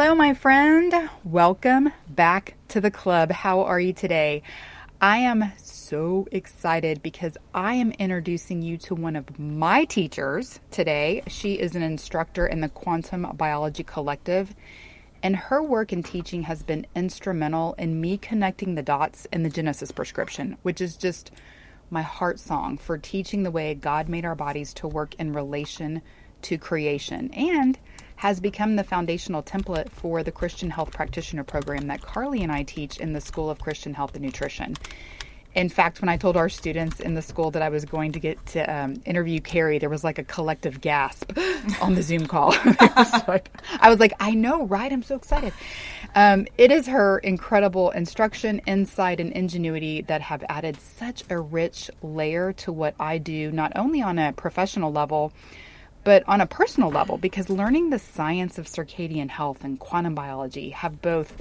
Hello, my friend. Welcome back to the club. How are you today? I am so excited because I am introducing you to one of my teachers today. She is an instructor in the Quantum Biology Collective, and her work in teaching has been instrumental in me connecting the dots in the Genesis prescription, which is just my heart song for teaching the way God made our bodies to work in relation to creation. And has become the foundational template for the Christian Health Practitioner program that Carly and I teach in the School of Christian Health and Nutrition. In fact, when I told our students in the school that I was going to get to um, interview Carrie, there was like a collective gasp on the Zoom call. like, I was like, I know, right? I'm so excited. Um, it is her incredible instruction, insight, and ingenuity that have added such a rich layer to what I do, not only on a professional level, but on a personal level, because learning the science of circadian health and quantum biology have both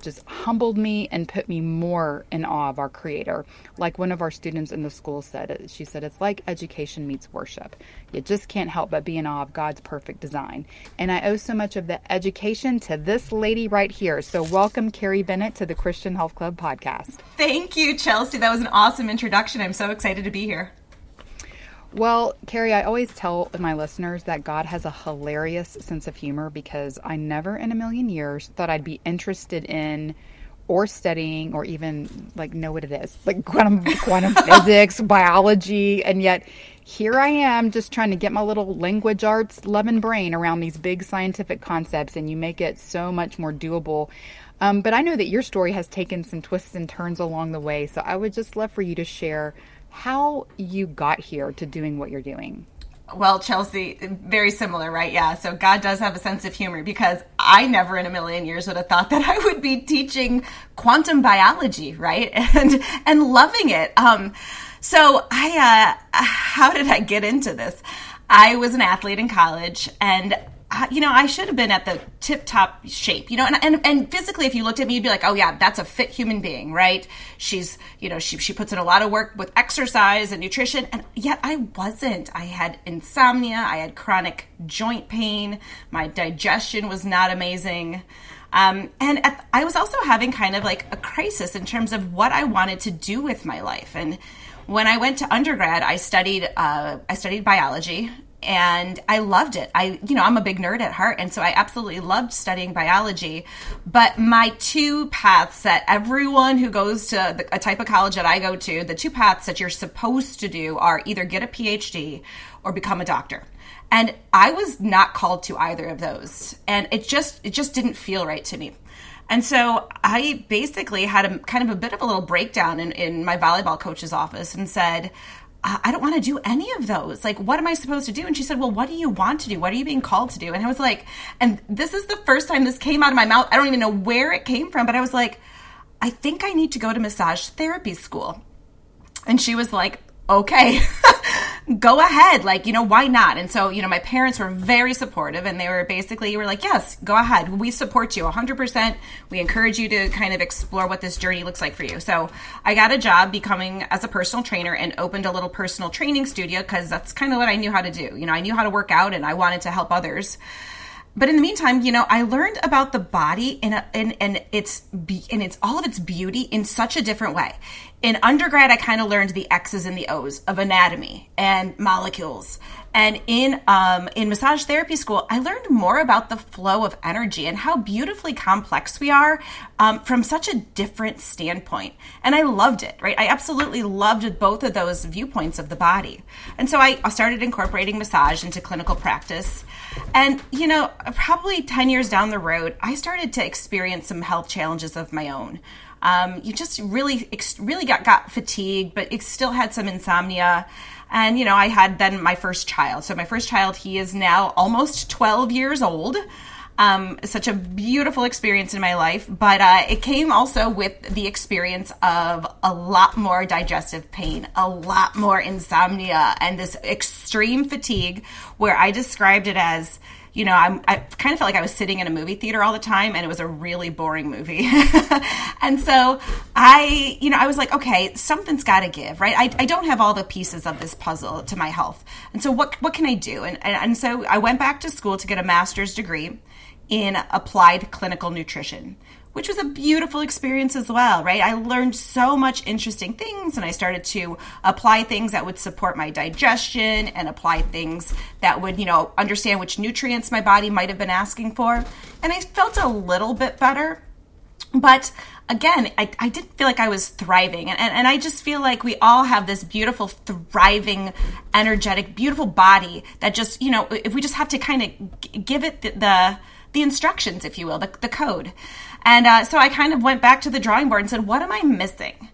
just humbled me and put me more in awe of our creator. Like one of our students in the school said, she said, it's like education meets worship. You just can't help but be in awe of God's perfect design. And I owe so much of the education to this lady right here. So welcome, Carrie Bennett, to the Christian Health Club podcast. Thank you, Chelsea. That was an awesome introduction. I'm so excited to be here. Well, Carrie, I always tell my listeners that God has a hilarious sense of humor because I never in a million years thought I'd be interested in or studying or even like know what it is like quantum quantum physics biology and yet here i am just trying to get my little language arts loving brain around these big scientific concepts and you make it so much more doable. Um, but i know that your story has taken some twists and turns along the way so i would just love for you to share how you got here to doing what you're doing. Well, Chelsea, very similar, right? Yeah. So God does have a sense of humor because I never in a million years would have thought that I would be teaching quantum biology, right? And and loving it. Um, so I, uh, how did I get into this? I was an athlete in college, and you know, I should have been at the tip top shape, you know, and, and, and physically, if you looked at me, you'd be like, oh yeah, that's a fit human being, right? She's, you know, she, she puts in a lot of work with exercise and nutrition. And yet I wasn't. I had insomnia. I had chronic joint pain. My digestion was not amazing. Um, and at, I was also having kind of like a crisis in terms of what I wanted to do with my life. And when I went to undergrad, I studied, uh, I studied biology and I loved it. I, you know, I'm a big nerd at heart, and so I absolutely loved studying biology. But my two paths that everyone who goes to a type of college that I go to, the two paths that you're supposed to do are either get a PhD or become a doctor. And I was not called to either of those, and it just it just didn't feel right to me. And so I basically had a kind of a bit of a little breakdown in, in my volleyball coach's office and said, I don't want to do any of those. Like, what am I supposed to do? And she said, Well, what do you want to do? What are you being called to do? And I was like, and this is the first time this came out of my mouth. I don't even know where it came from, but I was like, I think I need to go to massage therapy school. And she was like, Okay. go ahead. Like, you know, why not? And so, you know, my parents were very supportive and they were basically, were like, yes, go ahead. We support you 100%. We encourage you to kind of explore what this journey looks like for you. So I got a job becoming as a personal trainer and opened a little personal training studio because that's kind of what I knew how to do. You know, I knew how to work out and I wanted to help others but in the meantime, you know, I learned about the body and and its and its all of its beauty in such a different way in undergrad, I kind of learned the X's and the O's of anatomy and molecules And in um, in massage therapy school, I learned more about the flow of energy and how beautifully complex we are um, from such a different standpoint. And I loved it, right? I absolutely loved both of those viewpoints of the body. And so I started incorporating massage into clinical practice. And, you know, probably 10 years down the road, I started to experience some health challenges of my own. Um, you just really, really got, got fatigued, but it still had some insomnia. And, you know, I had then my first child. So my first child, he is now almost 12 years old. Um, such a beautiful experience in my life, but uh, it came also with the experience of a lot more digestive pain, a lot more insomnia, and this extreme fatigue where I described it as you know, I'm, I kind of felt like I was sitting in a movie theater all the time and it was a really boring movie. and so I, you know, I was like, okay, something's got to give, right? I, I don't have all the pieces of this puzzle to my health. And so what, what can I do? And, and, and so I went back to school to get a master's degree in applied clinical nutrition which was a beautiful experience as well, right? I learned so much interesting things and I started to apply things that would support my digestion and apply things that would, you know, understand which nutrients my body might have been asking for. And I felt a little bit better. But again, I, I didn't feel like I was thriving. And, and, and I just feel like we all have this beautiful, thriving, energetic, beautiful body that just, you know, if we just have to kind of give it the, the the instructions, if you will, the, the code. And uh, so I kind of went back to the drawing board and said, what am I missing?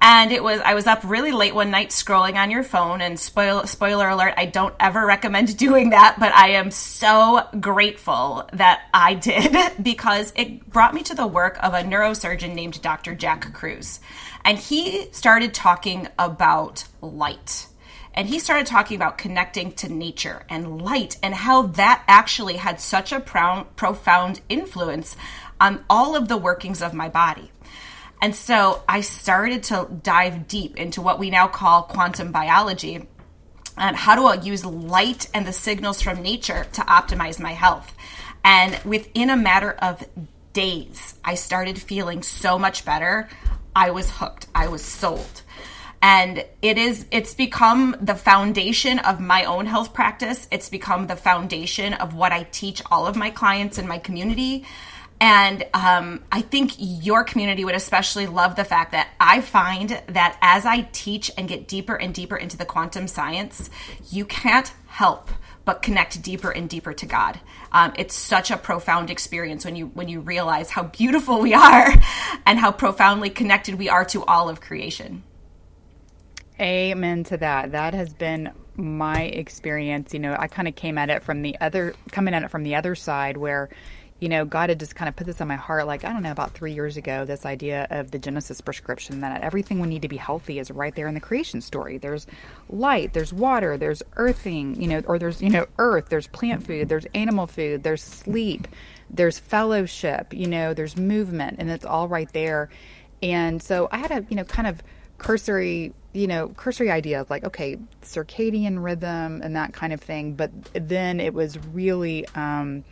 And it was I was up really late one night scrolling on your phone and spoil, spoiler alert I don't ever recommend doing that but I am so grateful that I did because it brought me to the work of a neurosurgeon named Dr. Jack Kruse And he started talking about light and he started talking about connecting to nature and light and how that actually had such a profound influence on all of the workings of my body. And so I started to dive deep into what we now call quantum biology and how do I use light and the signals from nature to optimize my health. And within a matter of days, I started feeling so much better. I was hooked. I was sold and it is it's become the foundation of my own health practice it's become the foundation of what i teach all of my clients in my community and um, I think your community would especially love the fact that I find that as I teach and get deeper and deeper into the quantum science, you can't help but connect deeper and deeper to God. Um, it's such a profound experience when you when you realize how beautiful we are and how profoundly connected we are to all of creation. Amen to that. That has been my experience. You know, I kind of came at it from the other, coming at it from the other side where, you know, God had just kind of put this on my heart, like, I don't know, about three years ago, this idea of the Genesis prescription that everything we need to be healthy is right there in the creation story. There's light, there's water, there's earthing, you know, or there's, you know, earth, there's plant food, there's animal food, there's sleep, there's fellowship, you know, there's movement, and it's all right there. And so I had a, you know, kind of cursory you know, cursory ideas like, okay, circadian rhythm and that kind of thing. But then it was really um,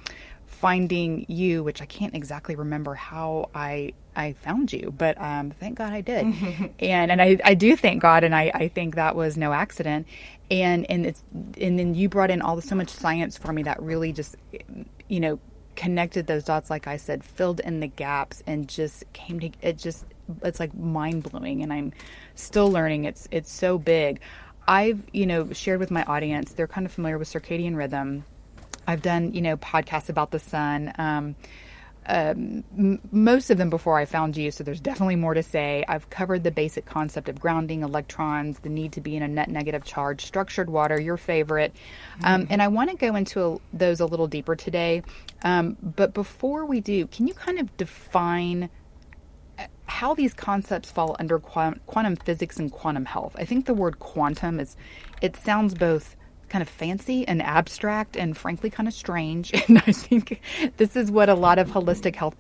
finding you, which I can't exactly remember how I I found you, but um, thank God I did. and and I, I do thank God, and I, I think that was no accident. And and it's and then you brought in all the, so much science for me that really just you know connected those dots like i said filled in the gaps and just came to it just it's like mind blowing and i'm still learning. It's it's so big. I've you know shared with my audience. They're kind of familiar with circadian rhythm. I've done you know podcasts about the sun. Um, um, m- most of them before I found you, so there's definitely more to say. I've covered the basic concept of grounding electrons, the need to be in a net negative charge, structured water, your favorite. Um, mm-hmm. And I want to go into a, those a little deeper today. Um, but before we do, can you kind of define how these concepts fall under quantum physics and quantum health. I think the word quantum is, it sounds both kind of fancy and abstract and frankly kind of strange. And I think this is what a lot of holistic health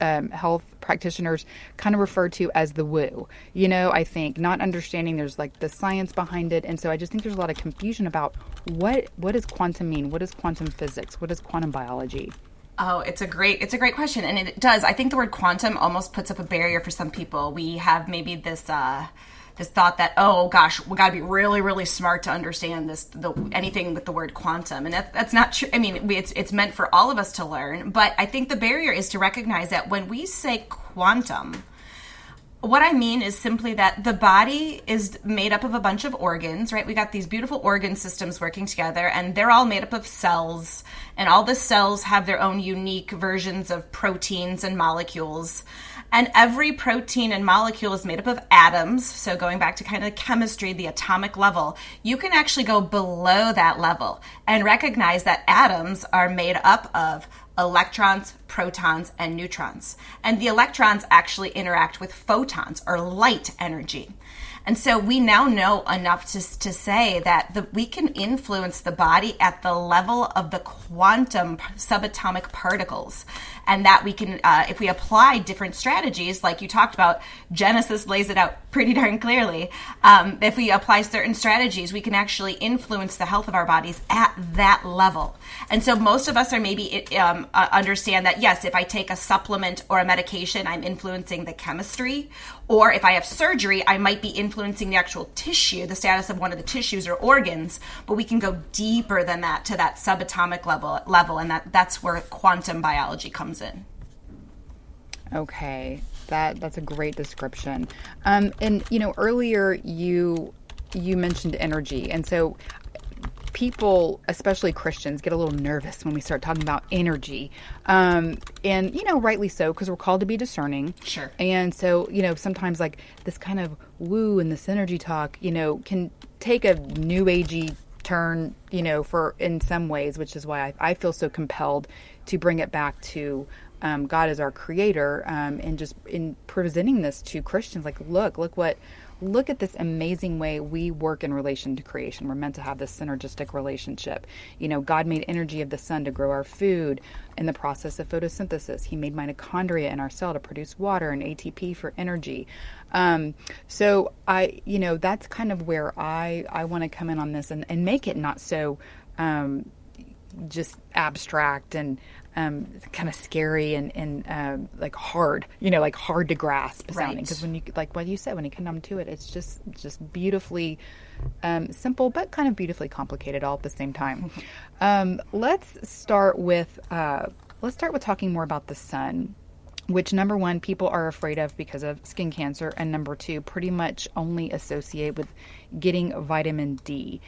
um, health practitioners kind of refer to as the woo. You know, I think not understanding there's like the science behind it, and so I just think there's a lot of confusion about what what does quantum mean? What is quantum physics? What is quantum biology? Oh, it's a great it's a great question, and it does. I think the word quantum almost puts up a barrier for some people. We have maybe this. Uh, this thought that oh gosh we got to be really really smart to understand this the anything with the word quantum and that, that's not true i mean it's it's meant for all of us to learn but i think the barrier is to recognize that when we say quantum what I mean is simply that the body is made up of a bunch of organs, right? We got these beautiful organ systems working together, and they're all made up of cells, and all the cells have their own unique versions of proteins and molecules. And every protein and molecule is made up of atoms. So, going back to kind of chemistry, the atomic level, you can actually go below that level and recognize that atoms are made up of electrons, protons, and neutrons. And the electrons actually interact with photons or light energy. And so we now know enough to, to say that the, we can influence the body at the level of the quantum subatomic particles. And that we can, uh, if we apply different strategies, like you talked about, Genesis lays it out pretty darn clearly. Um, if we apply certain strategies, we can actually influence the health of our bodies at that level. And so most of us are maybe um, uh, understand that, yes, if I take a supplement or a medication, I'm influencing the chemistry. Or if I have surgery, I might be influencing the actual tissue, the status of one of the tissues or organs. But we can go deeper than that to that subatomic level, level and that, that's where quantum biology comes in. Okay, that that's a great description. Um, and you know, earlier you you mentioned energy, and so people, especially Christians, get a little nervous when we start talking about energy. Um, and, you know, rightly so, because we're called to be discerning. Sure. And so, you know, sometimes like this kind of woo and this energy talk, you know, can take a new agey turn, you know, for in some ways, which is why I, I feel so compelled to bring it back to um, God as our creator um, and just in presenting this to Christians like, look, look what look at this amazing way we work in relation to creation. We're meant to have this synergistic relationship. You know, God made energy of the sun to grow our food in the process of photosynthesis. He made mitochondria in our cell to produce water and ATP for energy. Um, so I, you know, that's kind of where I I want to come in on this and, and make it not so um, just abstract and um, kind of scary and, and um, like hard, you know, like hard to grasp sounding. Because right. when you like what you said, when you come to it, it's just just beautifully um, simple, but kind of beautifully complicated all at the same time. Um, let's start with uh, let's start with talking more about the sun. Which number one, people are afraid of because of skin cancer, and number two, pretty much only associate with getting vitamin D.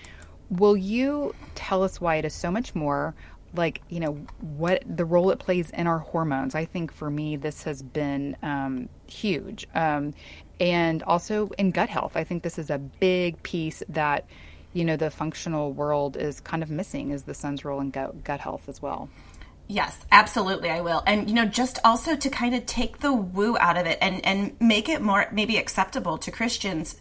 Will you tell us why it is so much more? Like you know what the role it plays in our hormones. I think for me this has been um, huge. Um, and also in gut health i think this is a big piece that you know the functional world is kind of missing is the sun's role in gut, gut health as well. Yes, absolutely, I will. And you know, just also to kind of take the woo out of it and and make it more maybe acceptable to Christians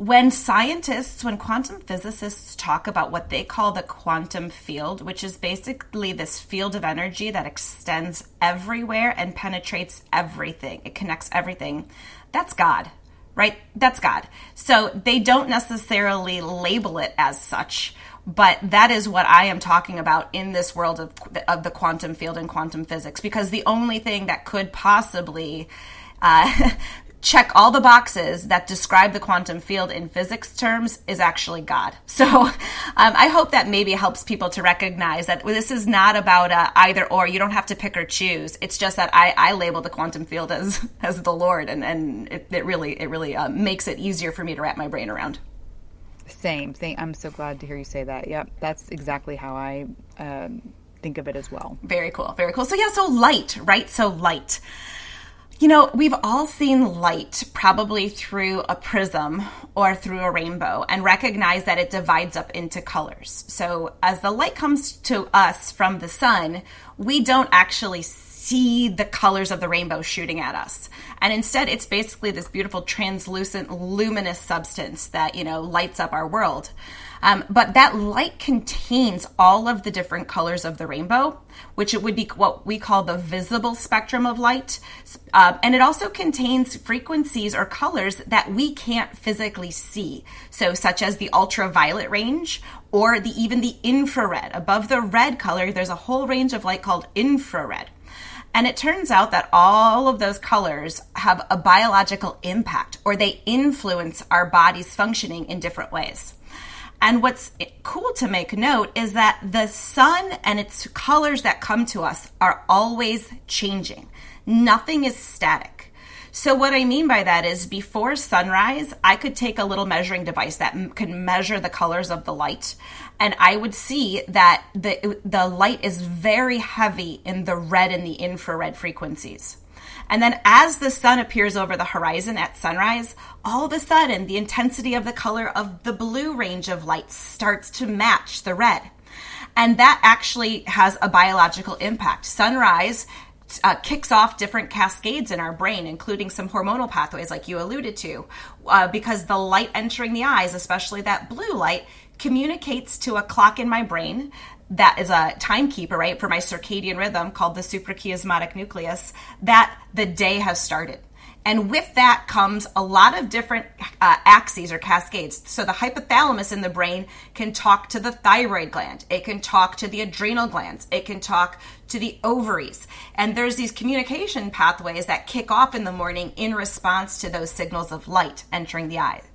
when scientists, when quantum physicists talk about what they call the quantum field, which is basically this field of energy that extends everywhere and penetrates everything, it connects everything, that's God, right? That's God. So they don't necessarily label it as such, but that is what I am talking about in this world of, of the quantum field and quantum physics, because the only thing that could possibly uh, check all the boxes that describe the quantum field in physics terms is actually God. So um, I hope that maybe helps people to recognize that this is not about uh, either or. You don't have to pick or choose. It's just that I, I label the quantum field as as the Lord, and and it, it really it really uh, makes it easier for me to wrap my brain around. Same thing. I'm so glad to hear you say that. Yep, that's exactly how I. Um, think of it as well. Very cool. Very cool. So yeah, so light, right? So light. You know, we've all seen light probably through a prism or through a rainbow and recognize that it divides up into colors. So as the light comes to us from the sun, we don't actually see the colors of the rainbow shooting at us. And instead, it's basically this beautiful translucent, luminous substance that, you know, lights up our world. Um, but that light contains all of the different colors of the rainbow, which it would be what we call the visible spectrum of light. Uh, and it also contains frequencies or colors that we can't physically see. So, such as the ultraviolet range or the even the infrared. Above the red color, there's a whole range of light called infrared. And it turns out that all of those colors have a biological impact or they influence our body's functioning in different ways. And what's cool to make note is that the sun and its colors that come to us are always changing. Nothing is static. So, what I mean by that is before sunrise, I could take a little measuring device that m- could measure the colors of the light, and I would see that the, the light is very heavy in the red and the infrared frequencies. And then as the sun appears over the horizon at sunrise, all of a sudden the intensity of the color of the blue range of light starts to match the red. And that actually has a biological impact. Sunrise uh, kicks off different cascades in our brain, including some hormonal pathways, like you alluded to, uh, because the light entering the eyes, especially that blue light, communicates to a clock in my brain that is a timekeeper, right, for my circadian rhythm called the suprachiasmatic nucleus, that the day has started. And with that comes a lot of different uh, axes or cascades. So the hypothalamus in the brain can talk to the thyroid gland. It can talk to the adrenal glands. It can talk to the ovaries. And there's these communication pathways that kick off in the morning in response to those signals of light entering the eyes.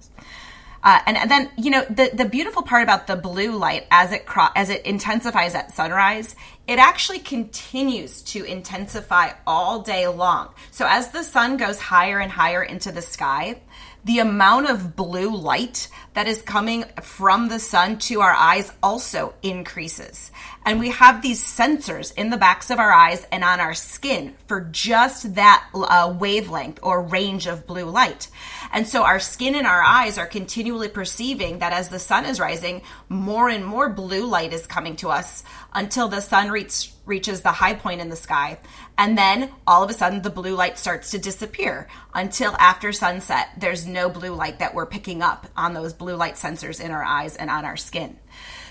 Uh, and, then, you know, the, the beautiful part about the blue light as it cro- as it intensifies at sunrise, it actually continues to intensify all day long. So as the sun goes higher and higher into the sky, the amount of blue light that is coming from the sun to our eyes also increases. And we have these sensors in the backs of our eyes and on our skin for just that uh, wavelength or range of blue light. And so our skin and our eyes are continually perceiving that as the sun is rising, more and more blue light is coming to us until the sun reach, reaches the high point in the sky. And then all of a sudden, the blue light starts to disappear until after sunset. There's no blue light that we're picking up on those blue light sensors in our eyes and on our skin.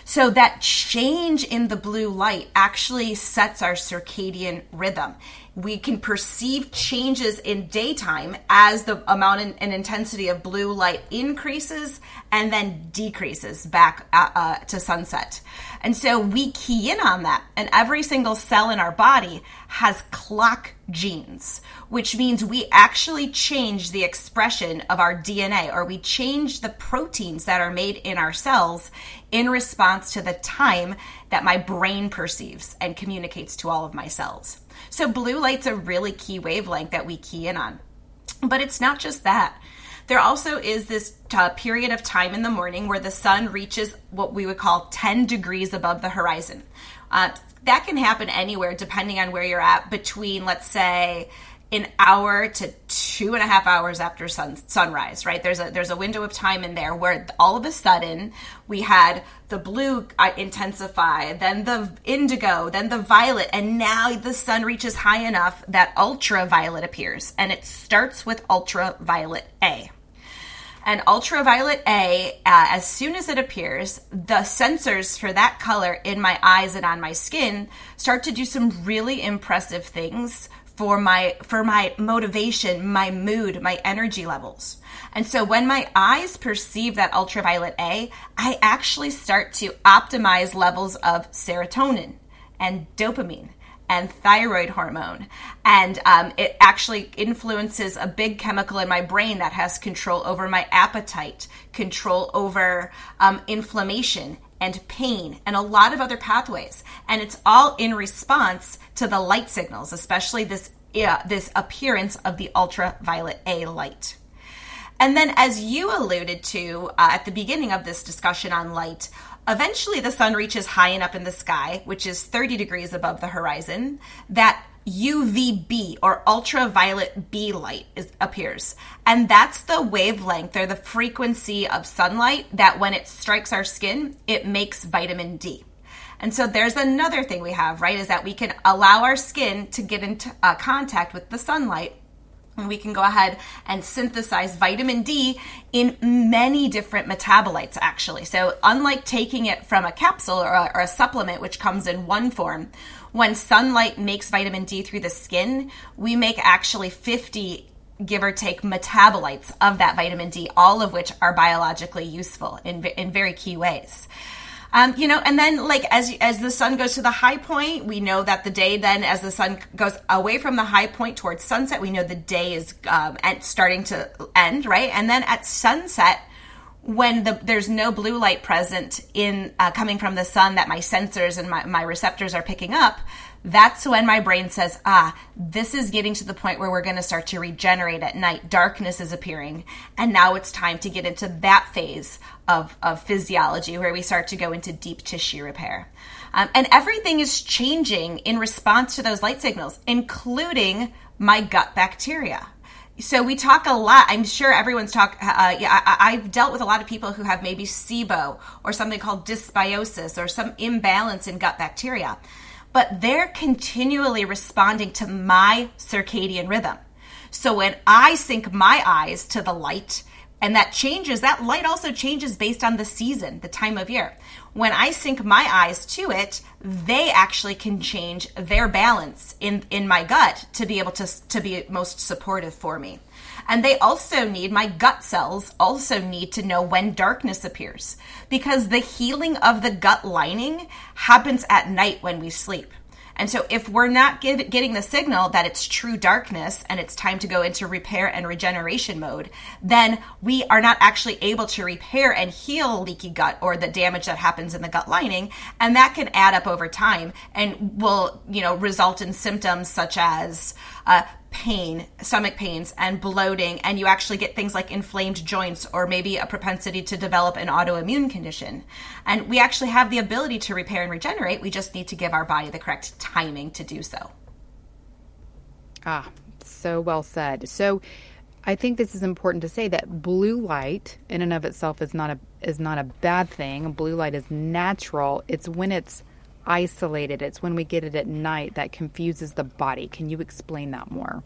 So that change in the blue light actually sets our circadian rhythm. We can perceive changes in daytime as the amount and intensity of blue light increases and then decreases back uh, uh, to sunset. And so we key in on that. And every single cell in our body has clock genes, which means we actually change the expression of our DNA or we change the proteins that are made in our cells in response to the time that my brain perceives and communicates to all of my cells. So blue light's a really key wavelength that we key in on. But it's not just that. There also is this uh, period of time in the morning where the sun reaches what we would call 10 degrees above the horizon. Uh, that can happen anywhere depending on where you're at between, let's say, an hour to two and a half hours after sun, sunrise, right? There's a there's a window of time in there where all of a sudden we had the blue uh, intensify, then the indigo, then the violet, and now the sun reaches high enough that ultraviolet appears, and it starts with ultraviolet A. And ultraviolet A, uh, as soon as it appears, the sensors for that color in my eyes and on my skin start to do some really impressive things for my for my motivation, my mood, my energy levels. And so when my eyes perceive that ultraviolet A, I actually start to optimize levels of serotonin and dopamine and thyroid hormone. And um, it actually influences a big chemical in my brain that has control over my appetite, control over um, inflammation and pain and a lot of other pathways. And it's all in response to the light signals, especially this, this appearance of the ultraviolet A light. And then, as you alluded to uh, at the beginning of this discussion on light, eventually the sun reaches high enough in the sky, which is 30 degrees above the horizon, that UVB or ultraviolet B light is, appears. And that's the wavelength or the frequency of sunlight that when it strikes our skin, it makes vitamin D. And so there's another thing we have, right? Is that we can allow our skin to get into uh, contact with the sunlight and we can go ahead and synthesize vitamin D in many different metabolites, actually. So, unlike taking it from a capsule or a, or a, supplement, which comes in one form, when sunlight makes vitamin D through the skin, we make actually 50 give or take metabolites of that vitamin D, all of which are biologically useful in, in very key ways. Um, you know, and then like as as the sun goes to the high point, we know that the day then, as the sun goes away from the high point towards sunset, we know the day is um, starting to end, right? And then at sunset, when the, there's no blue light present in uh, coming from the sun that my sensors and my, my receptors are picking up, that's when my brain says, ah, this is getting to the point where we're going to start to regenerate at night. Darkness is appearing. And now it's time to get into that phase of, of physiology where we start to go into deep tissue repair. Um, and everything is changing in response to those light signals, including my gut bacteria. So we talk a lot. I'm sure everyone's talk. Uh, yeah, I, have dealt with a lot of people who have maybe SIBO or something called dysbiosis or some imbalance in gut bacteria but they're continually responding to my circadian rhythm. So when I sync my eyes to the light, and that changes, that light also changes based on the season, the time of year. When I sync my eyes to it, they actually can change their balance in, in my gut to be able to, to be most supportive for me. And they also need, my gut cells also need to know when darkness appears because the healing of the gut lining happens at night when we sleep. And so, if we're not getting the signal that it's true darkness and it's time to go into repair and regeneration mode, then we are not actually able to repair and heal leaky gut or the damage that happens in the gut lining. And that can add up over time and will, you know, result in symptoms such as uh, pain, stomach pains, and bloating, and you actually get things like inflamed joints or maybe a propensity to develop an autoimmune condition. And we actually have the ability to repair and regenerate. We just need to give our body the correct timing to do so. Ah, so well said. So, I think this is important to say that blue light in and of itself is not a is not a bad thing. Blue light is natural. It's when it's isolated. It's when we get it at night that confuses the body. Can you explain that more?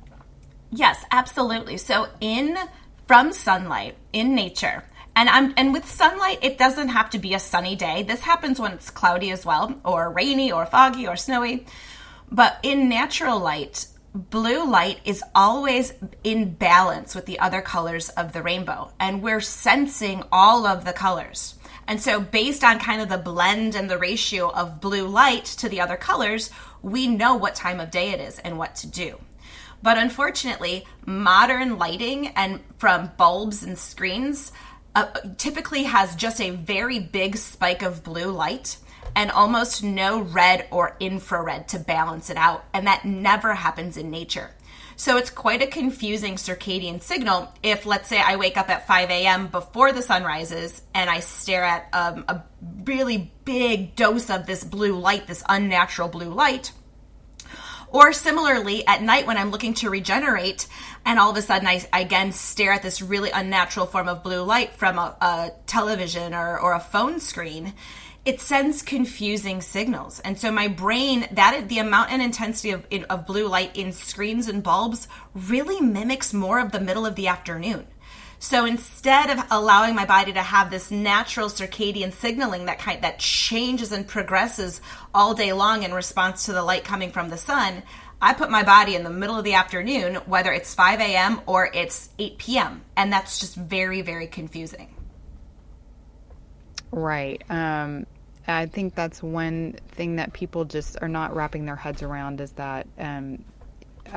Yes, absolutely. So in from sunlight in nature, and I'm and with sunlight, it doesn't have to be a sunny day. This happens when it's cloudy as well, or rainy, or foggy, or snowy. But in natural light, blue light is always in balance with the other colors of the rainbow, and we're sensing all of the colors. And so, based on kind of the blend and the ratio of blue light to the other colors, we know what time of day it is and what to do. But unfortunately, modern lighting and from bulbs and screens uh, typically has just a very big spike of blue light and almost no red or infrared to balance it out. And that never happens in nature. So it's quite a confusing circadian signal if, let's say, I wake up at 5 a.m. before the sun rises and I stare at um, a really big dose of this blue light, this unnatural blue light. Or similarly, at night when I'm looking to regenerate, and all of a sudden I, I again stare at this really unnatural form of blue light from a, a television or, or a phone screen, it sends confusing signals. And so my brain, that the amount and intensity of, of blue light in screens and bulbs really mimics more of the middle of the afternoon. So instead of allowing my body to have this natural circadian signaling that kind that changes and progresses all day long in response to the light coming from the sun, I put my body in the middle of the afternoon, whether it's 5 a.m. or it's 8 p.m. And that's just very, very confusing. Right. Um, I think that's one thing that people just are not wrapping their heads around is that um,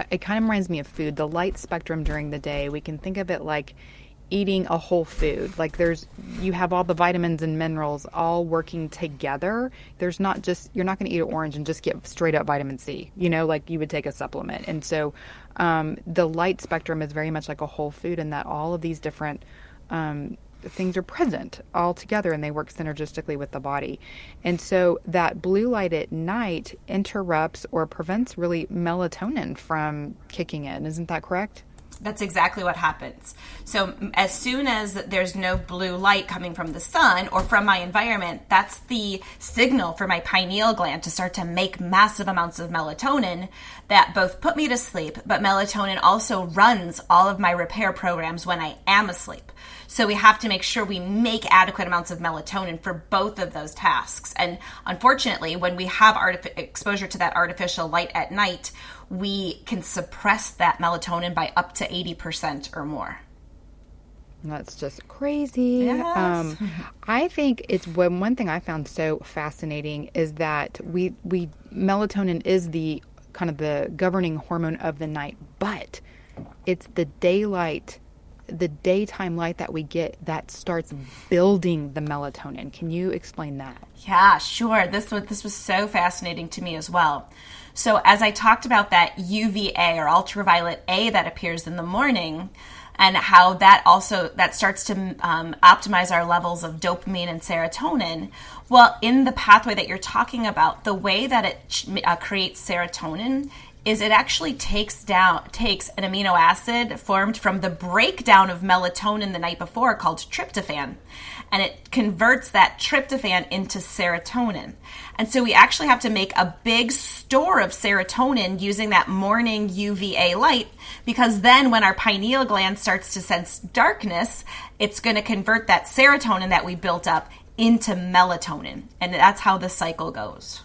it kind of reminds me of food. The light spectrum during the day, we can think of it like eating a whole food. Like there's, you have all the vitamins and minerals all working together. There's not just, you're not going to eat an orange and just get straight up vitamin C, you know, like you would take a supplement. And so um, the light spectrum is very much like a whole food in that all of these different um, things are present all together and they work synergistically with the body. And so that blue light at night interrupts or prevents really melatonin from kicking in. Isn't that correct? That's exactly what happens. So, as soon as there's no blue light coming from the sun or from my environment, that's the signal for my pineal gland to start to make massive amounts of melatonin that both put me to sleep, but melatonin also runs all of my repair programs when I am asleep. So we have to make sure we make adequate amounts of melatonin for both of those tasks. And unfortunately, when we have artific- exposure to that artificial light at night, we can suppress that melatonin by up to 80% or more. That's just crazy. Yes. Um, I think it's one one thing I found so fascinating is that we we melatonin is the kind of the governing hormone of the night, but it's the daylight, the daytime light that we get that starts building the melatonin. Can you explain that? Yeah, sure. This was this was so fascinating to me as well. So as I talked about that UVA or ultraviolet A that appears in the morning, and how that also that starts to um, optimize our levels of dopamine and serotonin well in the pathway that you're talking about the way that it uh, creates serotonin is it actually takes down takes an amino acid formed from the breakdown of melatonin the night before called tryptophan and it converts that tryptophan into serotonin. And so we actually have to make a big store of serotonin using that morning UVA light because then when our pineal gland starts to sense darkness it's going to convert that serotonin that we built up into melatonin. And that's how the cycle goes.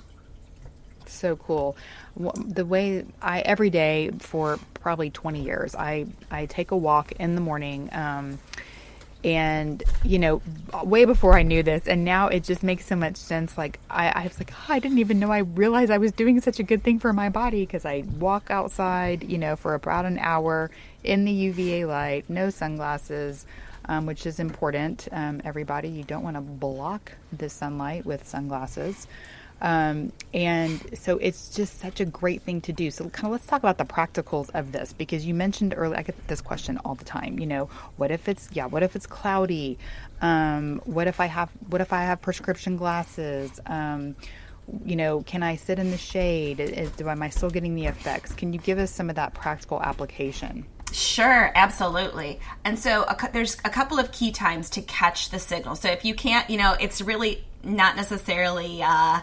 So cool the way I every day for probably 20 years, I, I take a walk in the morning. Um, and you know way before i knew this and now it just makes so much sense like i, I was like oh, i didn't even know i realized i was doing such a good thing for my body because i walk outside you know for about an hour in the uva light no sunglasses um, which is important um, everybody you don't want to block the sunlight with sunglasses um, and so it's just such a great thing to do. So kind of let's talk about the practicals of this because you mentioned earlier. I get this question all the time. You know, what if it's yeah? What if it's cloudy? Um, what if I have what if I have prescription glasses? Um, you know, can I sit in the shade? Is, do am I still getting the effects? Can you give us some of that practical application? Sure, absolutely. And so a, there's a couple of key times to catch the signal. So if you can't, you know, it's really not necessarily uh,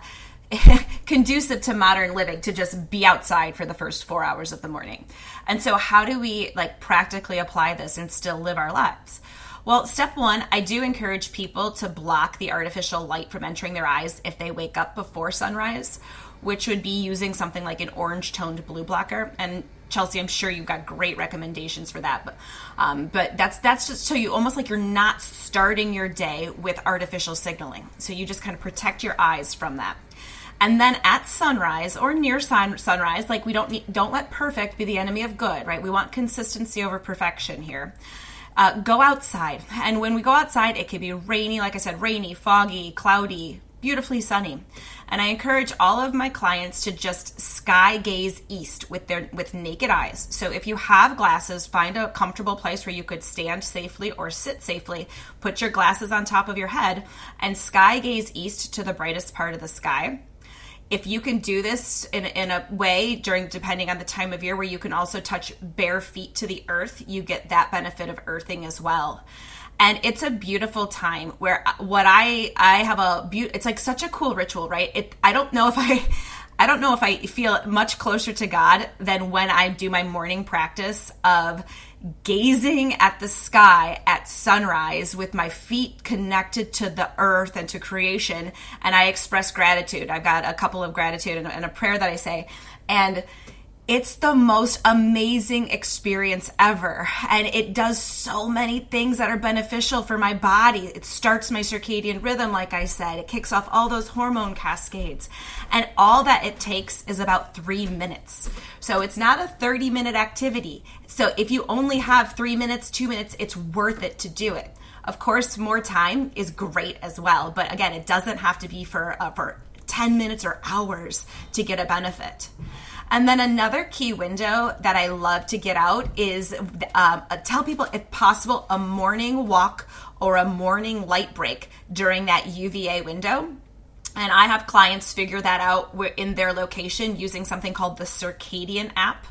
conducive to modern living to just be outside for the first four hours of the morning. And so, how do we like practically apply this and still live our lives? Well, step one, I do encourage people to block the artificial light from entering their eyes if they wake up before sunrise, which would be using something like an orange toned blue blocker. And Chelsea, I'm sure you've got great recommendations for that. But um, but that's that's just so you almost like you're not starting your day with artificial signaling. So you just kind of protect your eyes from that. And then at sunrise or near sun, sunrise, like we don't need, don't let perfect be the enemy of good, right? We want consistency over perfection here. Uh, go outside, and when we go outside, it can be rainy, like I said, rainy, foggy, cloudy, beautifully sunny. And I encourage all of my clients to just sky gaze east with their with naked eyes. So if you have glasses, find a comfortable place where you could stand safely or sit safely. Put your glasses on top of your head and sky gaze east to the brightest part of the sky if you can do this in, in a way during depending on the time of year where you can also touch bare feet to the earth you get that benefit of earthing as well and it's a beautiful time where uh, what I I have a be- it's like such a cool ritual, right? It I don't know if I I don't know if I feel much closer to God than when I do my morning practice of gazing at the sky at sunrise with my feet connected to the earth and to creation and I express gratitude. I've got a couple of gratitude and, and a prayer that I say and it's the most amazing experience ever. And it does so many things that are beneficial for my body. It starts my circadian rhythm, like I said. It kicks off all those hormone cascades. And all that it takes is about three minutes. So it's not a 30 minute activity. So if you only have three minutes, two minutes, it's worth it to do it. Of course, more time is great as well. But again, it doesn't have to be for, uh, for 10 minutes or hours to get a benefit. And then another key window that I love to get out is um, tell people, if possible, a morning walk or a morning light break during that UVA window. And I have clients figure that out in their location using something called the Circadian app.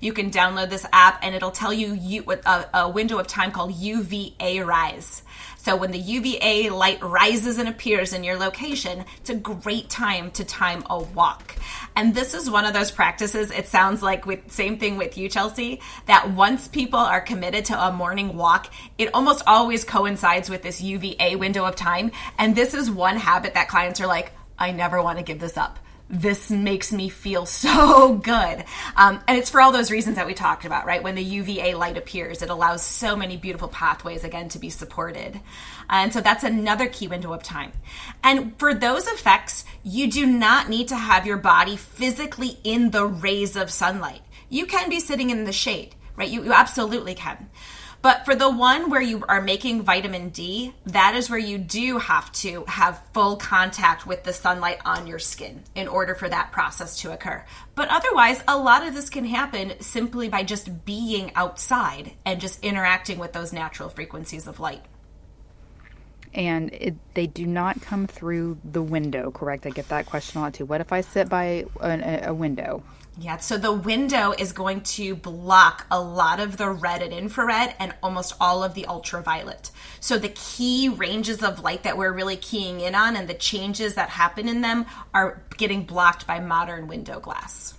You can download this app and it'll tell you, you a, a window of time called UVA rise. So when the UVA light rises and appears in your location, it's a great time to time a walk. And this is one of those practices, it sounds like with same thing with you, Chelsea, that once people are committed to a morning walk, it almost always coincides with this UVA window of time. And this is one habit that clients are like, I never want to give this up this makes me feel so good. Um, and it's for all those reasons that we talked about, right? When the UVA light appears, it allows so many beautiful pathways again to be supported. And so that's another key window of time. And for those effects, you do not need to have your body physically in the rays of sunlight. You can be sitting in the shade, right? You, you absolutely can. But for the one where you are making vitamin D, that is where you do have to have full contact with the sunlight on your skin in order for that process to occur. But otherwise, a lot of this can happen simply by just being outside and just interacting with those natural frequencies of light and it, they do not come through the window, correct? I get that question a lot too. What if I sit by a, a window? Yeah, so the window is going to block a lot of the red and infrared and almost all of the ultraviolet. So the key ranges of light that we're really keying in on and the changes that happen in them are getting blocked by modern window glass.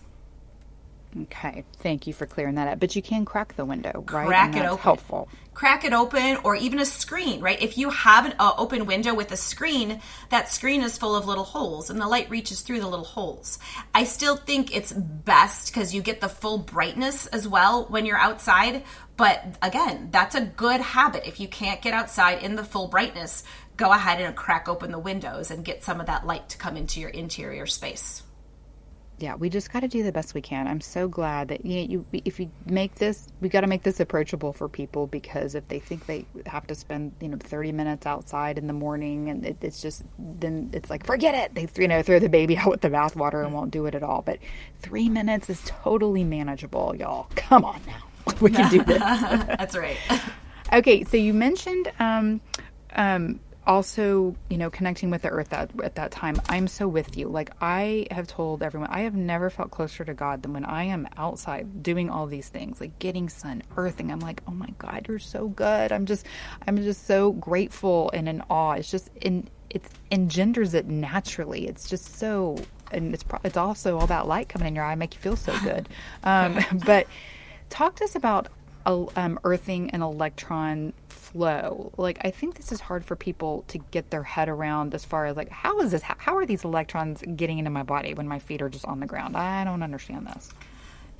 Okay, thank you for clearing that up. But you can crack the window, right? Crack it open. Helpful. Crack it open, or even a screen, right? If you have an uh, open window with a screen, that screen is full of little holes, and the light reaches through the little holes. I still think it's best because you get the full brightness as well when you're outside. But again, that's a good habit. If you can't get outside in the full brightness, go ahead and crack open the windows and get some of that light to come into your interior space yeah, we just got to do the best we can. I'm so glad that you, know, you if you make this, we got to make this approachable for people because if they think they have to spend you know 30 minutes outside in the morning and it, it's just then it's like forget it. They you know throw the baby out with the bathwater and won't do it at all. But three minutes is totally manageable, y'all. Come on now, we can do this. That's right. okay, so you mentioned. Um, um, also, you know, connecting with the earth at, at that time, I'm so with you. Like, I have told everyone, I have never felt closer to God than when I am outside doing all these things, like getting sun, earthing. I'm like, oh my God, you're so good. I'm just, I'm just so grateful and in awe. It's just, in, it engenders it naturally. It's just so, and it's, it's also all that light coming in your eye, make you feel so good. Um, but talk to us about um, earthing and electron flow. Like I think this is hard for people to get their head around as far as like how is this how, are these electrons getting into my body when my feet are just on the ground? I don't understand this.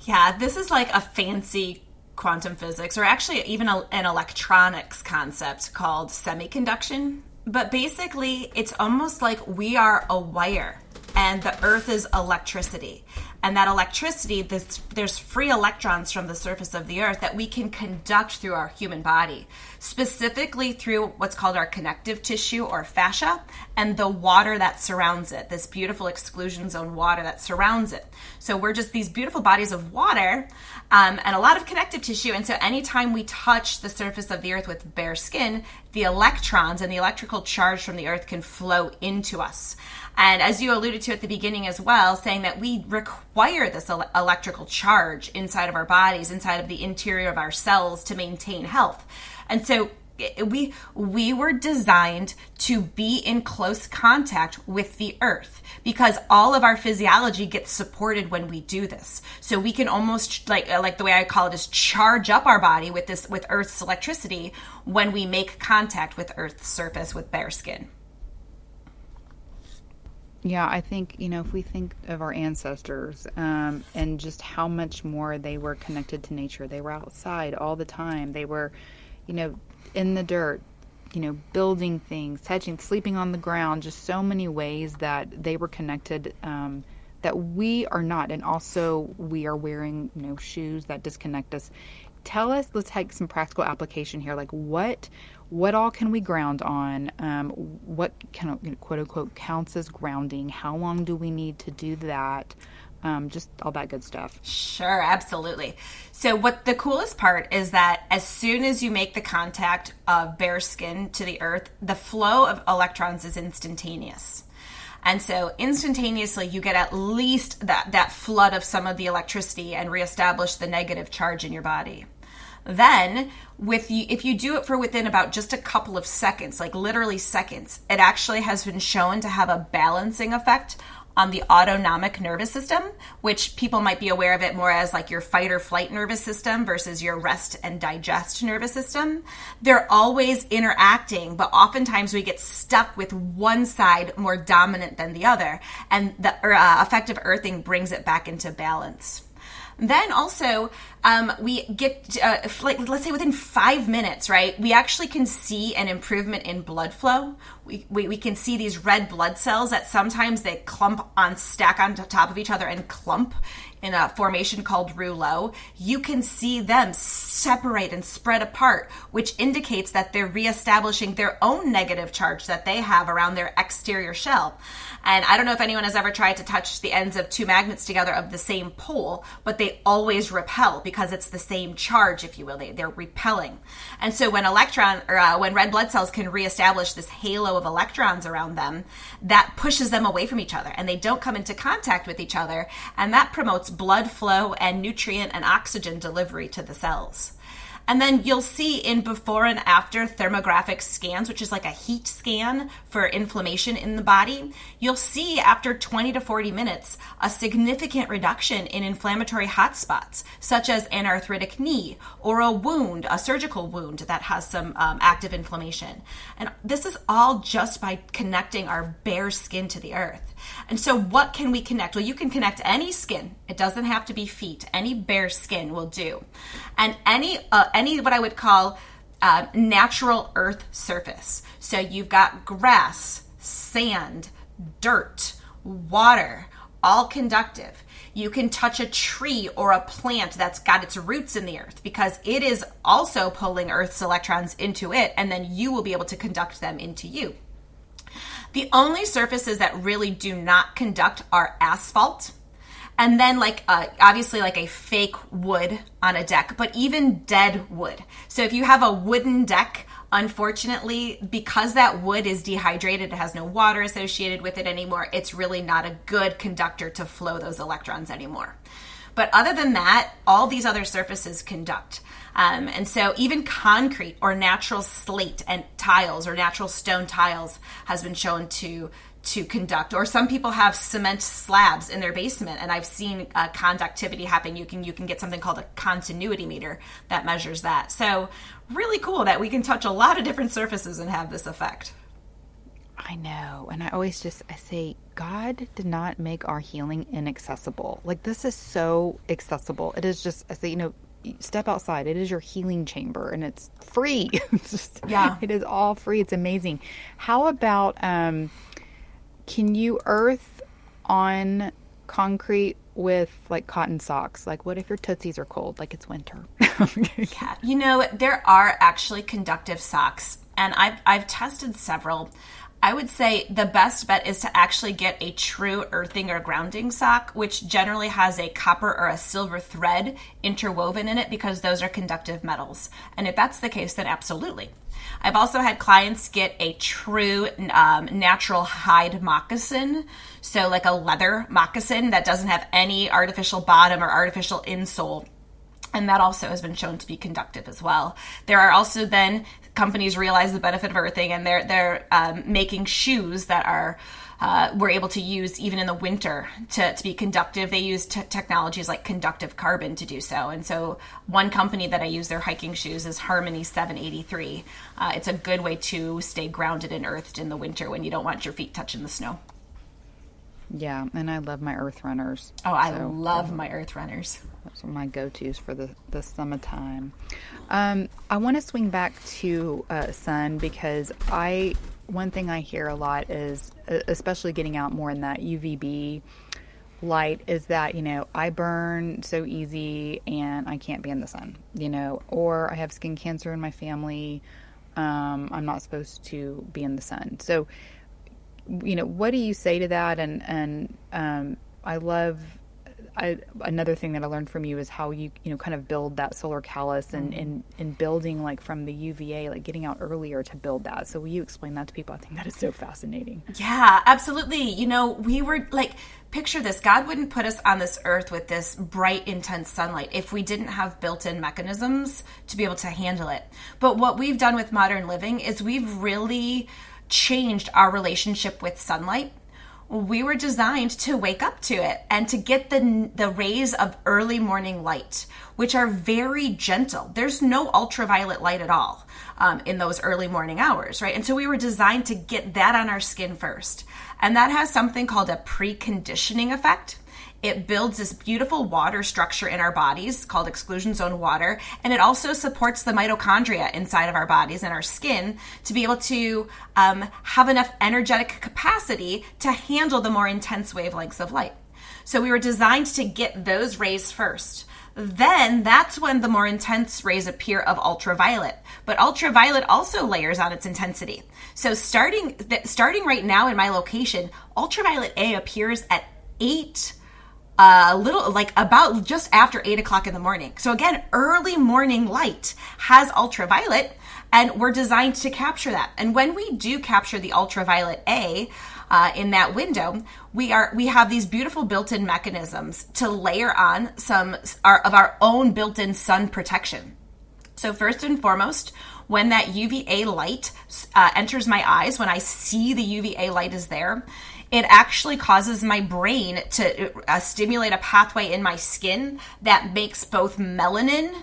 Yeah, this is like a fancy quantum physics or actually even a, an electronics concept called semiconduction. But basically, it's almost like we are a wire and the earth is electricity. And that electricity this, there's free electrons from the surface of the earth that we can conduct through our human body specifically through what's called our connective tissue or fascia and the water that surrounds it this beautiful exclusion zone water that surrounds it. So we're just these beautiful bodies of water um, and a lot of connective tissue and so anytime we touch the surface of the earth with bare skin the electrons and the electrical charge from the earth can flow into us and as you alluded to at the beginning as well, saying that we require this el- electrical charge inside of our bodies, inside of the interior of our cells to maintain health. And so we we were designed to be in close contact with the earth because all of our physiology gets supported when we do this. So we can almost like uh, like the way i call it is charge up our body with this with earth's electricity when we make contact with earth's surface with bare skin. Yeah, I think, you know, if we think of our ancestors um, and just how much more they were connected to nature, they were outside all the time. They were, you know, in the dirt, you know, building things, touching, sleeping on the ground, just so many ways that they were connected um, that we are not. And also, we are wearing, you know, shoes that disconnect us. Tell us, let's take some practical application here. Like, what what all can we ground on? Um, what kind of quote unquote counts as grounding? How long do we need to do that? Um, just all that good stuff. Sure, absolutely. So, what the coolest part is that as soon as you make the contact of bare skin to the earth, the flow of electrons is instantaneous. And so instantaneously you get at least that, that flood of some of the electricity and reestablish the negative charge in your body. Then, with you, if you do it for within about just a couple of seconds, like literally seconds, it actually has been shown to have a balancing effect on the autonomic nervous system, which people might be aware of it more as like your fight or flight nervous system versus your rest and digest nervous system. They're always interacting, but oftentimes we get stuck with one side more dominant than the other. And the uh, effective earthing brings it back into balance. Then also, um, we get, uh, like, let's say within five minutes, right? We actually can see an improvement in blood flow. We, we, we can see these red blood cells that sometimes they clump on, stack on top of each other and clump in a formation called rouleau, you can see them separate and spread apart, which indicates that they're reestablishing their own negative charge that they have around their exterior shell. And I don't know if anyone has ever tried to touch the ends of two magnets together of the same pole, but they always repel because it's the same charge, if you will. They, they're repelling. And so when electron or uh, when red blood cells can reestablish this halo of electrons around them, that pushes them away from each other and they don't come into contact with each other. And that promotes blood flow and nutrient and oxygen delivery to the cells. And then you'll see in before and after thermographic scans, which is like a heat scan for inflammation in the body, you'll see after 20 to 40 minutes a significant reduction in inflammatory hotspots, such as an arthritic knee or a wound, a surgical wound that has some um, active inflammation. And this is all just by connecting our bare skin to the earth. And so, what can we connect? Well, you can connect any skin. It doesn't have to be feet. Any bare skin will do. And any uh, any what I would call uh, natural earth surface. So you've got grass, sand, dirt, water, all conductive. You can touch a tree or a plant that's got its roots in the earth because it is also pulling Earth's electrons into it, and then you will be able to conduct them into you. The only surfaces that really do not conduct are asphalt. And then, like, uh, obviously, like a fake wood on a deck, but even dead wood. So, if you have a wooden deck, unfortunately, because that wood is dehydrated, it has no water associated with it anymore, it's really not a good conductor to flow those electrons anymore. But other than that, all these other surfaces conduct. Um, and so even concrete or natural slate and tiles or natural stone tiles has been shown to to conduct or some people have cement slabs in their basement and i've seen uh, conductivity happen you can you can get something called a continuity meter that measures that so really cool that we can touch a lot of different surfaces and have this effect I know. And I always just I say God did not make our healing inaccessible. Like this is so accessible. It is just I say, you know, step outside. It is your healing chamber and it's free. it's just, yeah. It is all free. It's amazing. How about um can you earth on concrete with like cotton socks? Like what if your tootsies are cold like it's winter? yeah. You know, there are actually conductive socks and I've I've tested several. I would say the best bet is to actually get a true earthing or grounding sock, which generally has a copper or a silver thread interwoven in it because those are conductive metals. And if that's the case, then absolutely. I've also had clients get a true um, natural hide moccasin. So, like a leather moccasin that doesn't have any artificial bottom or artificial insole and that also has been shown to be conductive as well. There are also then companies realize the benefit of earthing, and they're they're um, making shoes that are uh, we're able to use even in the winter to, to be conductive. They use t- technologies like conductive carbon to do so. And so, one company that I use their hiking shoes is Harmony 783. Uh, it's a good way to stay grounded and earthed in the winter when you don't want your feet touching the snow. Yeah, and I love my earth runners. Oh, I so, love my earth runners. Those are my go-tos for the the summertime. Um, I want to swing back to uh, sun because I one thing I hear a lot is, especially getting out more in that UVB light, is that you know I burn so easy and I can't be in the sun. You know, or I have skin cancer in my family. Um, I'm not supposed to be in the sun. So you know, what do you say to that? And and um, I love. I, another thing that I learned from you is how you you know kind of build that solar callus and mm-hmm. and, and building like from the UVA like getting out earlier to build that. So will you explain that to people? I think that is so fascinating. Yeah, absolutely. You know, we were like picture this God wouldn't put us on this earth with this bright, intense sunlight if we didn't have built in mechanisms to be able to handle it. But what we've done with modern living is we've really changed our relationship with sunlight. we were designed to wake up to it and to get the the rays of early morning light, which are very gentle. There's no ultraviolet light at all um, in those early morning hours, right? And so we were designed to get that on our skin first, and that has something called a preconditioning effect. It builds this beautiful water structure in our bodies called exclusion zone water, and it also supports the mitochondria inside of our bodies and our skin to be able to um, have enough energetic capacity to handle the more intense wavelengths of light. So we were designed to get those rays first. Then that's when the more intense rays appear of ultraviolet. But ultraviolet also layers on its intensity. So starting starting right now in my location, ultraviolet A appears at eight a little like about just after eight o'clock in the morning. So again, early morning light has ultraviolet and we're designed to capture that. And when we do capture the ultraviolet A uh, in that window, we are we have these beautiful built-in mechanisms to layer on some our, of our own built-in sun protection. So first and foremost, when that UVA light uh, enters my eyes, when I see the UVA light is there, it actually causes my brain to uh, stimulate a pathway in my skin that makes both melanin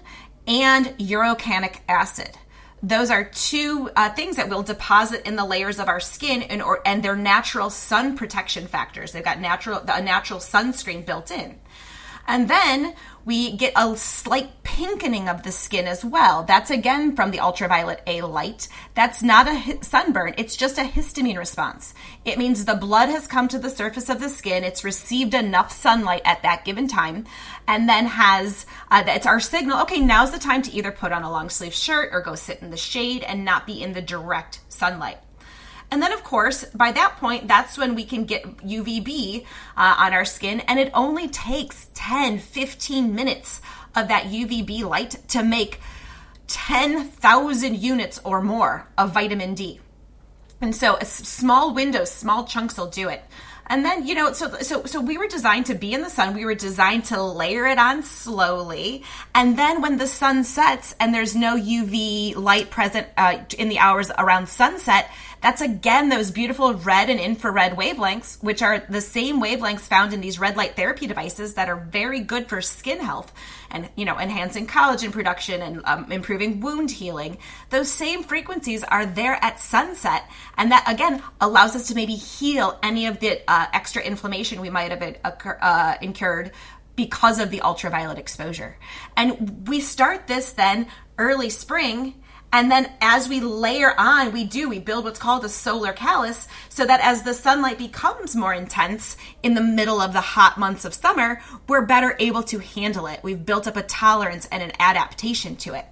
and urocanic acid. Those are two uh, things that will deposit in the layers of our skin, and, or, and they're natural sun protection factors. They've got natural a natural sunscreen built in. And then we get a slight pinkening of the skin as well. That's again from the ultraviolet A light. That's not a sunburn, it's just a histamine response. It means the blood has come to the surface of the skin, it's received enough sunlight at that given time, and then has, uh, it's our signal okay, now's the time to either put on a long sleeve shirt or go sit in the shade and not be in the direct sunlight. And then, of course, by that point, that's when we can get UVB uh, on our skin. And it only takes 10, 15 minutes of that UVB light to make 10,000 units or more of vitamin D. And so, a small windows, small chunks will do it. And then, you know, so so so we were designed to be in the sun. We were designed to layer it on slowly. And then when the sun sets and there's no UV light present uh, in the hours around sunset, that's again those beautiful red and infrared wavelengths, which are the same wavelengths found in these red light therapy devices that are very good for skin health and you know enhancing collagen production and um, improving wound healing. Those same frequencies are there at sunset, and that again allows us to maybe heal any of the uh, extra inflammation we might have occur, uh, incurred because of the ultraviolet exposure. And we start this then early spring and then as we layer on, we do, we build what's called a solar callus so that as the sunlight becomes more intense in the middle of the hot months of summer, we're better able to handle it. We've built up a tolerance and an adaptation to it.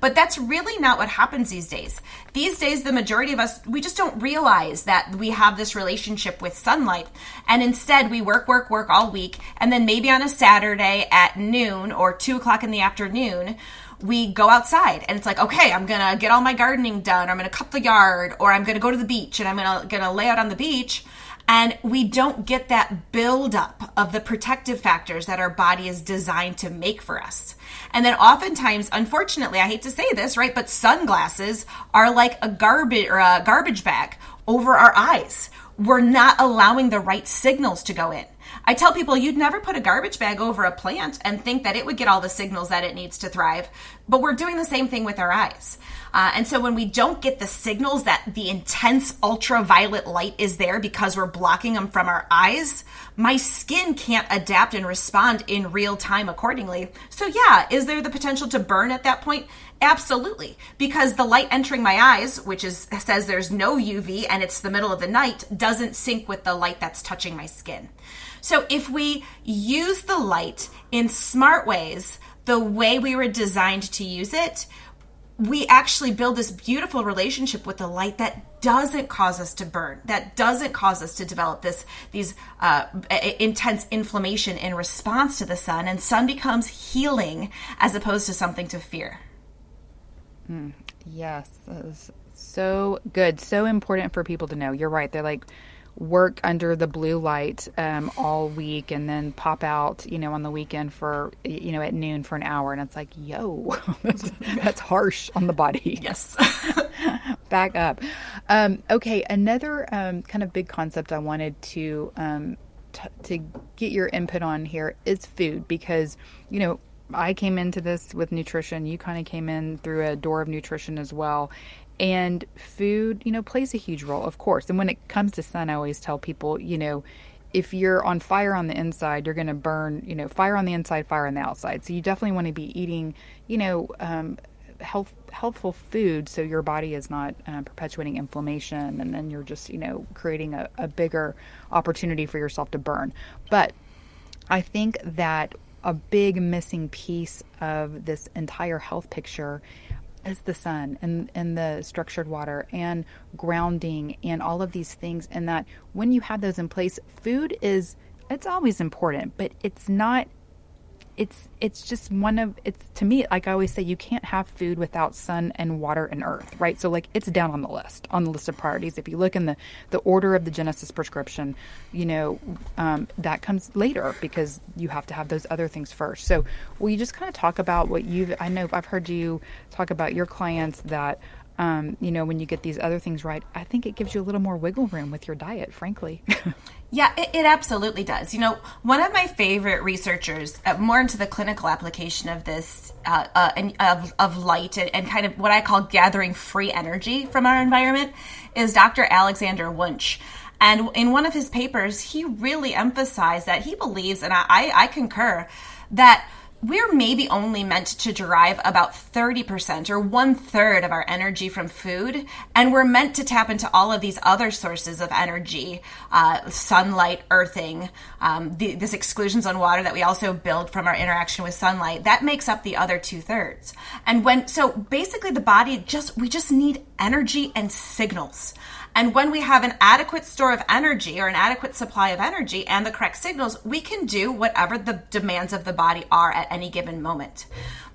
But that's really not what happens these days. These days, the majority of us, we just don't realize that we have this relationship with sunlight. And instead, we work, work, work all week. And then maybe on a Saturday at noon or two o'clock in the afternoon, we go outside and it's like, okay, I'm gonna get all my gardening done, or I'm gonna cut the yard, or I'm gonna go to the beach and I'm gonna gonna lay out on the beach. And we don't get that buildup of the protective factors that our body is designed to make for us. And then oftentimes, unfortunately, I hate to say this, right? But sunglasses are like a garbage or a garbage bag over our eyes. We're not allowing the right signals to go in. I tell people you'd never put a garbage bag over a plant and think that it would get all the signals that it needs to thrive, but we're doing the same thing with our eyes. Uh, and so when we don't get the signals that the intense ultraviolet light is there because we're blocking them from our eyes, my skin can't adapt and respond in real time accordingly. So, yeah, is there the potential to burn at that point? Absolutely, because the light entering my eyes, which is says there's no UV and it's the middle of the night, doesn't sync with the light that's touching my skin. So if we use the light in smart ways, the way we were designed to use it, we actually build this beautiful relationship with the light that doesn't cause us to burn, that doesn't cause us to develop this these uh, intense inflammation in response to the sun, and sun becomes healing as opposed to something to fear. Mm, yes, so good, so important for people to know. You're right. They're like work under the blue light um, all week and then pop out, you know, on the weekend for, you know, at noon for an hour. And it's like, yo, that's, that's harsh on the body. Yes. Back up. Um, okay, another um, kind of big concept I wanted to um, t- to get your input on here is food because you know I came into this with nutrition. You kind of came in through a door of nutrition as well. And food, you know, plays a huge role, of course. And when it comes to sun, I always tell people, you know, if you're on fire on the inside, you're going to burn, you know, fire on the inside, fire on the outside. So you definitely want to be eating, you know, um, health healthful food so your body is not uh, perpetuating inflammation and then you're just you know creating a, a bigger opportunity for yourself to burn but i think that a big missing piece of this entire health picture is the sun and, and the structured water and grounding and all of these things and that when you have those in place food is it's always important but it's not it's it's just one of it's to me like I always say you can't have food without sun and water and earth right? So like it's down on the list on the list of priorities. If you look in the the order of the Genesis prescription you know um, that comes later because you have to have those other things first. So will you just kind of talk about what you've I know I've heard you talk about your clients that um, you know, when you get these other things right, I think it gives you a little more wiggle room with your diet, frankly. yeah, it, it, absolutely does. You know, one of my favorite researchers, uh, more into the clinical application of this, uh, uh, and of, of light and, and, kind of what I call gathering free energy from our environment, is Dr. Alexander Wunsch. And in one of his papers, he really emphasized that he believes, and I, I, I concur, that we're maybe only meant to derive about 30% or one third of our energy from food. And we're meant to tap into all of these other sources of energy uh, sunlight, earthing, um, the, this exclusion zone water that we also build from our interaction with sunlight. That makes up the other two thirds. And when, so basically the body just, we just need energy and signals. And when we have an adequate store of energy or an adequate supply of energy and the correct signals, we can do whatever the demands of the body are at any given moment.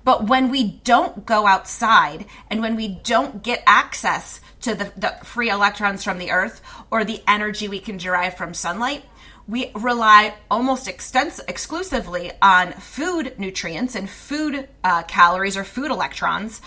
But when we don't go outside and when we don't get access to the, the free electrons from the earth or the energy we can derive from sunlight, we rely almost extens- exclusively on food nutrients and food uh, calories or food electrons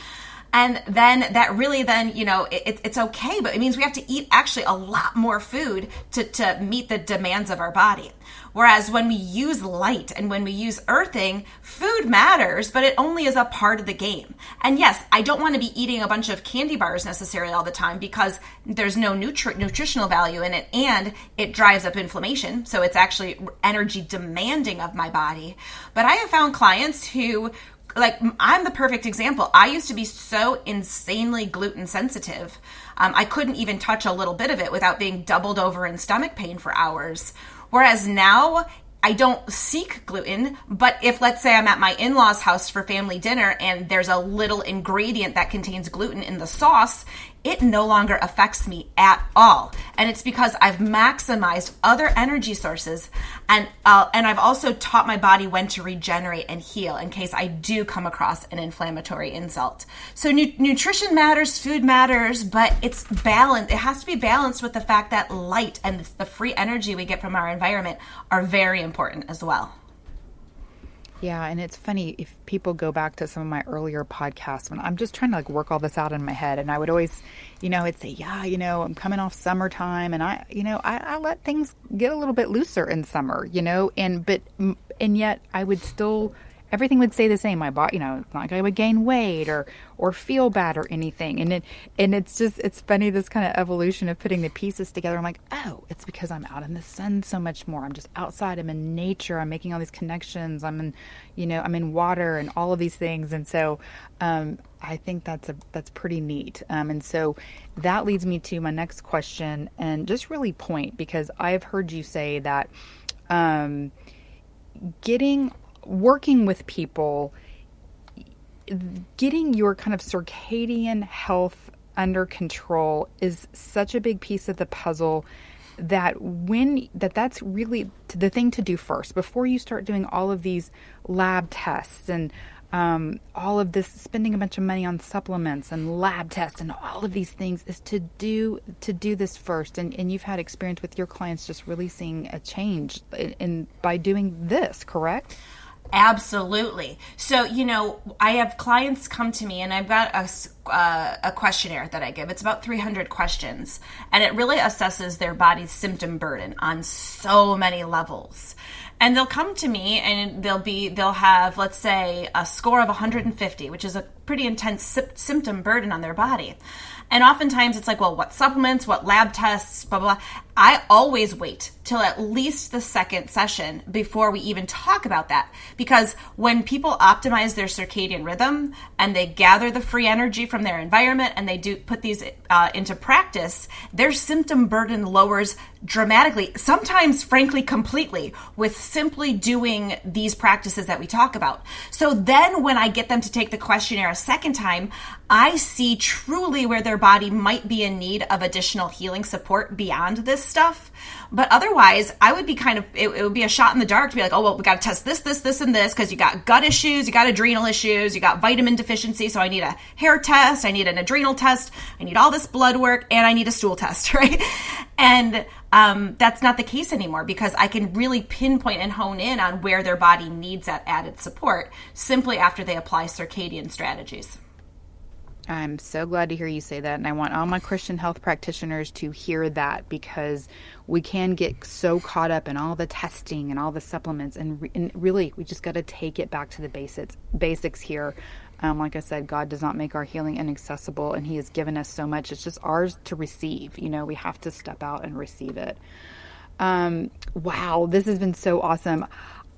and then that really then you know it, it's okay but it means we have to eat actually a lot more food to, to meet the demands of our body. Whereas when we use light and when we use earthing food matters but it only is a part of the game. And yes i don't want to be eating a bunch of candy bars necessarily all the time because there's no nutri- nutritional value in it and it drives up inflammation. So it's actually energy demanding of my body. But i have found clients who like I'm the perfect example. I used to be so insanely gluten sensitive. Um, I couldn't even touch a little bit of it without being doubled over in stomach pain for hours. Whereas now I don't seek gluten, but if let's say I'm at my in-laws house for family dinner and there's a little ingredient that contains gluten in the sauce, it no longer affects me at all. And it's because I've maximized other energy sources and uh, and I've also taught my body when to regenerate and heal in case I do come across an inflammatory insult. So nu- nutrition matters, food matters, but it's balanced. It has to be balanced with the fact that light and the free energy we get from our environment are very important as well. Yeah, and it's funny if people go back to some of my earlier podcasts when I'm just trying to like work all this out in my head, and I would always, you know, I'd say, yeah, you know, I'm coming off summertime, and I, you know, I, I let things get a little bit looser in summer, you know, and but and yet I would still everything would stay the same. My body, you know, it's not like I would gain weight or or feel bad or anything. And it and it's just it's funny this kind of evolution of putting the pieces together. I'm like, oh, it's because I'm out in the sun so much more. I'm just outside. I'm in nature. I'm making all these connections. I'm in, you know, I'm in water and all of these things. And so, um, I think that's a that's pretty neat. Um, and so that leads me to my next question and just really point because I've heard you say that um, getting working with people, getting your kind of circadian health under control is such a big piece of the puzzle that when that that's really the thing to do first. Before you start doing all of these lab tests and um, all of this spending a bunch of money on supplements and lab tests and all of these things is to do to do this first. And, and you've had experience with your clients just really seeing a change in by doing this correct Absolutely. So, you know, I have clients come to me and I've got a, uh, a questionnaire that I give. It's about 300 questions and it really assesses their body's symptom burden on so many levels. And they'll come to me and they'll be, they'll have, let's say, a score of 150, which is a pretty intense sy- symptom burden on their body. And oftentimes it's like, well, what supplements, what lab tests, blah, blah, blah. I always wait till at least the second session before we even talk about that. Because when people optimize their circadian rhythm and they gather the free energy from their environment and they do put these uh, into practice, their symptom burden lowers dramatically, sometimes, frankly, completely, with simply doing these practices that we talk about. So then when I get them to take the questionnaire a second time, I see truly where their body might be in need of additional healing support beyond this stuff. But otherwise, I would be kind of, it, it would be a shot in the dark to be like, oh, well, we got to test this, this, this, and this because you got gut issues, you got adrenal issues, you got vitamin deficiency. So I need a hair test, I need an adrenal test, I need all this blood work, and I need a stool test, right? And um, that's not the case anymore because I can really pinpoint and hone in on where their body needs that added support simply after they apply circadian strategies. I'm so glad to hear you say that. And I want all my Christian health practitioners to hear that because we can get so caught up in all the testing and all the supplements. And, re- and really, we just got to take it back to the basics, basics here. Um, like I said, God does not make our healing inaccessible, and He has given us so much. It's just ours to receive. You know, we have to step out and receive it. Um, wow, this has been so awesome.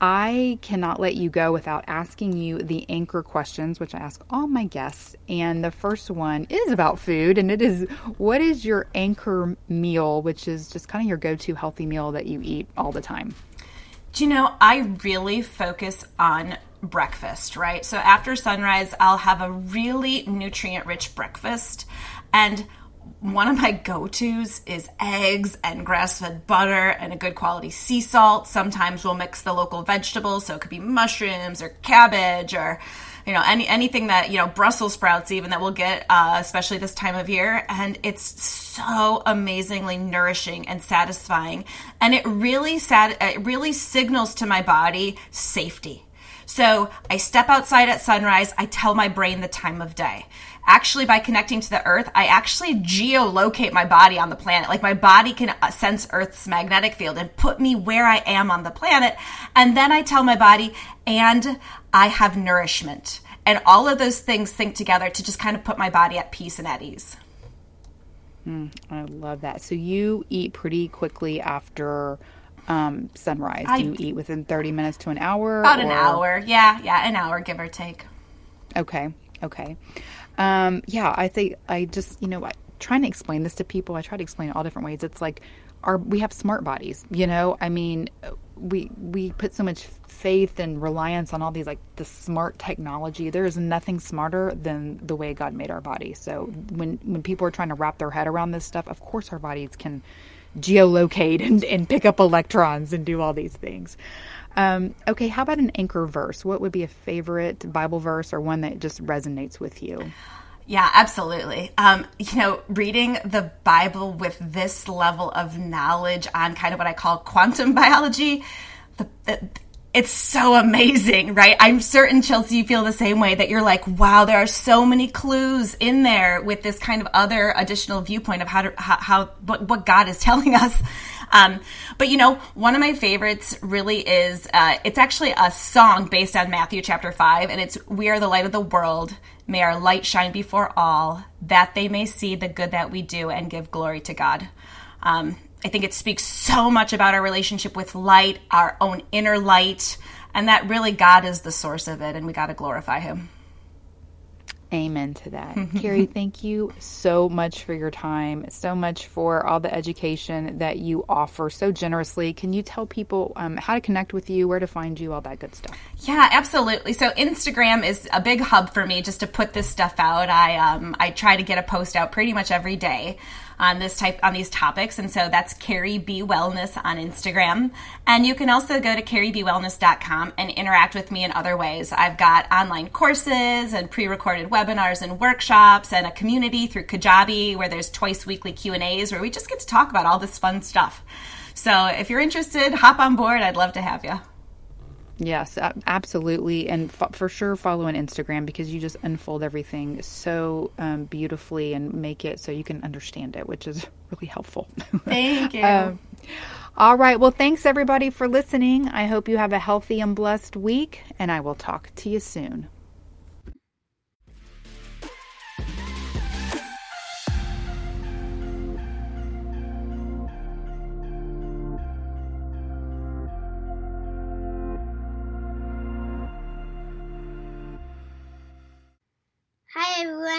I cannot let you go without asking you the anchor questions, which I ask all my guests. And the first one is about food, and it is what is your anchor meal, which is just kind of your go to healthy meal that you eat all the time? Do you know, I really focus on breakfast, right? So after sunrise, I'll have a really nutrient rich breakfast. And one of my go-tos is eggs and grass-fed butter and a good quality sea salt. Sometimes we'll mix the local vegetables, so it could be mushrooms or cabbage or you know any anything that you know Brussels sprouts even that we'll get, uh, especially this time of year, and it's so amazingly nourishing and satisfying, and it really sat it really signals to my body safety. So I step outside at sunrise. I tell my brain the time of day actually by connecting to the earth, I actually geolocate my body on the planet. Like my body can uh, sense Earth's magnetic field and put me where I am on the planet. And then I tell my body, and I have nourishment. And all of those things sync together to just kind of put my body at peace and at ease. Mm, I love that. So you eat pretty quickly after um, sunrise. I, Do you eat within 30 minutes to an hour? About or? an hour. Yeah, yeah, an hour, give or take. Okay, okay. Um, yeah, I think I just, you know, I, trying to explain this to people, I try to explain it all different ways. It's like, our, we have smart bodies, you know? I mean, we we put so much faith and reliance on all these like the smart technology. There is nothing smarter than the way God made our body. So when when people are trying to wrap their head around this stuff, of course our bodies can geolocate and, and pick up electrons and do all these things. Um, okay, how about an anchor verse? What would be a favorite Bible verse or one that just resonates with you? Yeah, absolutely. Um, you know, reading the Bible with this level of knowledge on kind of what I call quantum biology, the, the, it's so amazing, right? I'm certain, Chelsea, you feel the same way that you're like, wow, there are so many clues in there with this kind of other additional viewpoint of how to, how, how what, what God is telling us. Um, but you know, one of my favorites really is uh, it's actually a song based on Matthew chapter 5, and it's We are the light of the world. May our light shine before all, that they may see the good that we do and give glory to God. Um, I think it speaks so much about our relationship with light, our own inner light, and that really God is the source of it, and we got to glorify Him. Amen to that. Carrie, thank you so much for your time, so much for all the education that you offer so generously. Can you tell people um, how to connect with you, where to find you, all that good stuff? Yeah, absolutely. So Instagram is a big hub for me just to put this stuff out. I um, I try to get a post out pretty much every day on this type on these topics. And so that's Carrie B Wellness on Instagram. And you can also go to carriebwellness.com and interact with me in other ways. I've got online courses and pre-recorded webinars and workshops and a community through Kajabi where there's twice weekly Q&As where we just get to talk about all this fun stuff. So if you're interested, hop on board. I'd love to have you. Yes, absolutely. And f- for sure, follow on Instagram because you just unfold everything so um, beautifully and make it so you can understand it, which is really helpful. Thank you. um, all right. Well, thanks everybody for listening. I hope you have a healthy and blessed week, and I will talk to you soon.